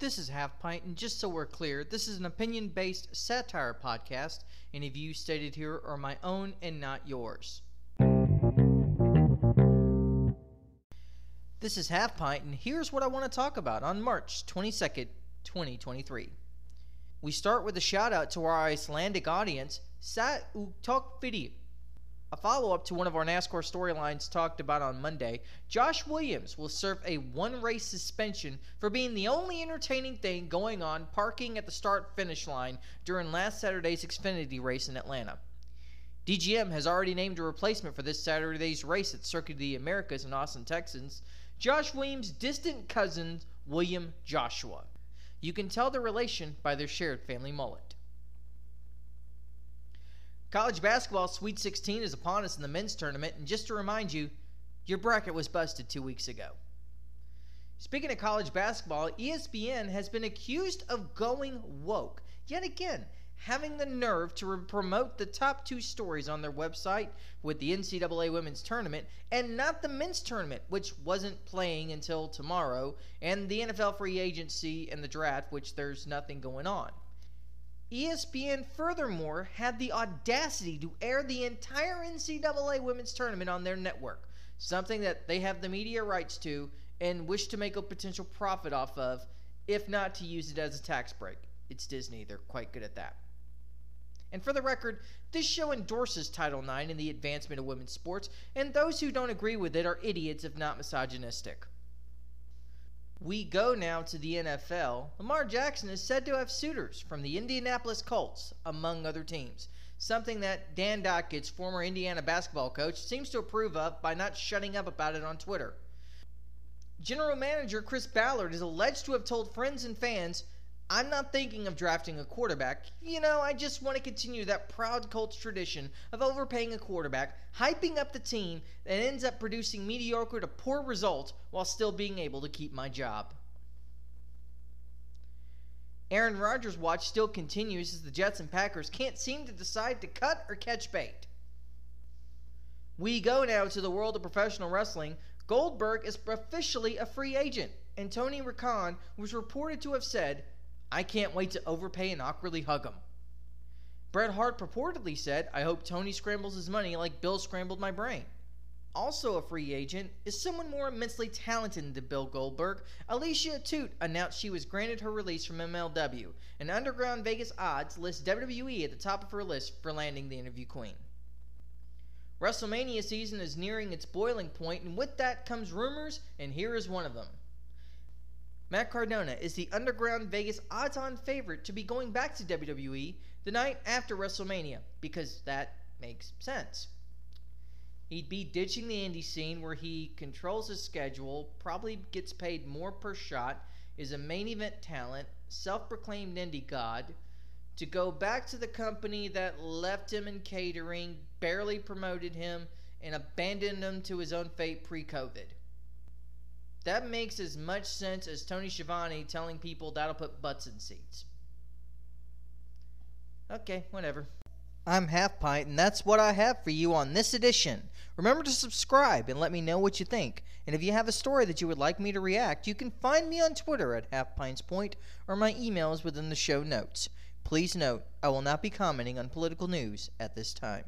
This is Half Pint, and just so we're clear, this is an opinion based satire podcast. Any views stated here are my own and not yours. This is Half Pint, and here's what I want to talk about on March 22nd, 2023. We start with a shout out to our Icelandic audience, Sat Utok. A follow up to one of our NASCAR storylines talked about on Monday, Josh Williams will serve a one race suspension for being the only entertaining thing going on parking at the start finish line during last Saturday's Xfinity race in Atlanta. DGM has already named a replacement for this Saturday's race at Circuit of the Americas in Austin, Texas, Josh Williams' distant cousin, William Joshua. You can tell the relation by their shared family mullet. College basketball Sweet 16 is upon us in the men's tournament, and just to remind you, your bracket was busted two weeks ago. Speaking of college basketball, ESPN has been accused of going woke. Yet again, having the nerve to re- promote the top two stories on their website with the NCAA women's tournament and not the men's tournament, which wasn't playing until tomorrow, and the NFL free agency and the draft, which there's nothing going on. ESPN furthermore had the audacity to air the entire NCAA women's tournament on their network, something that they have the media rights to and wish to make a potential profit off of, if not to use it as a tax break. It's Disney, they're quite good at that. And for the record, this show endorses Title IX and the advancement of women's sports, and those who don't agree with it are idiots if not misogynistic. We go now to the NFL. Lamar Jackson is said to have suitors from the Indianapolis Colts, among other teams. Something that Dan Dakich, former Indiana basketball coach, seems to approve of by not shutting up about it on Twitter. General manager Chris Ballard is alleged to have told friends and fans I'm not thinking of drafting a quarterback. You know, I just want to continue that proud Colts tradition of overpaying a quarterback, hyping up the team, that ends up producing mediocre to poor results while still being able to keep my job. Aaron Rodgers' watch still continues as the Jets and Packers can't seem to decide to cut or catch bait. We go now to the world of professional wrestling. Goldberg is officially a free agent, and Tony Khan was reported to have said, I can't wait to overpay and awkwardly hug him. Bret Hart purportedly said, I hope Tony scrambles his money like Bill scrambled my brain. Also a free agent is someone more immensely talented than Bill Goldberg. Alicia Atout announced she was granted her release from MLW, and Underground Vegas Odds lists WWE at the top of her list for landing the interview queen. WrestleMania season is nearing its boiling point, and with that comes rumors, and here is one of them. Matt Cardona is the underground Vegas odds on favorite to be going back to WWE the night after WrestleMania because that makes sense. He'd be ditching the indie scene where he controls his schedule, probably gets paid more per shot, is a main event talent, self proclaimed indie god, to go back to the company that left him in catering, barely promoted him, and abandoned him to his own fate pre COVID. That makes as much sense as Tony Schiavone telling people that'll put butts in seats. Okay, whatever. I'm Half Pint, and that's what I have for you on this edition. Remember to subscribe and let me know what you think. And if you have a story that you would like me to react, you can find me on Twitter at Half Pints Point or my email is within the show notes. Please note, I will not be commenting on political news at this time.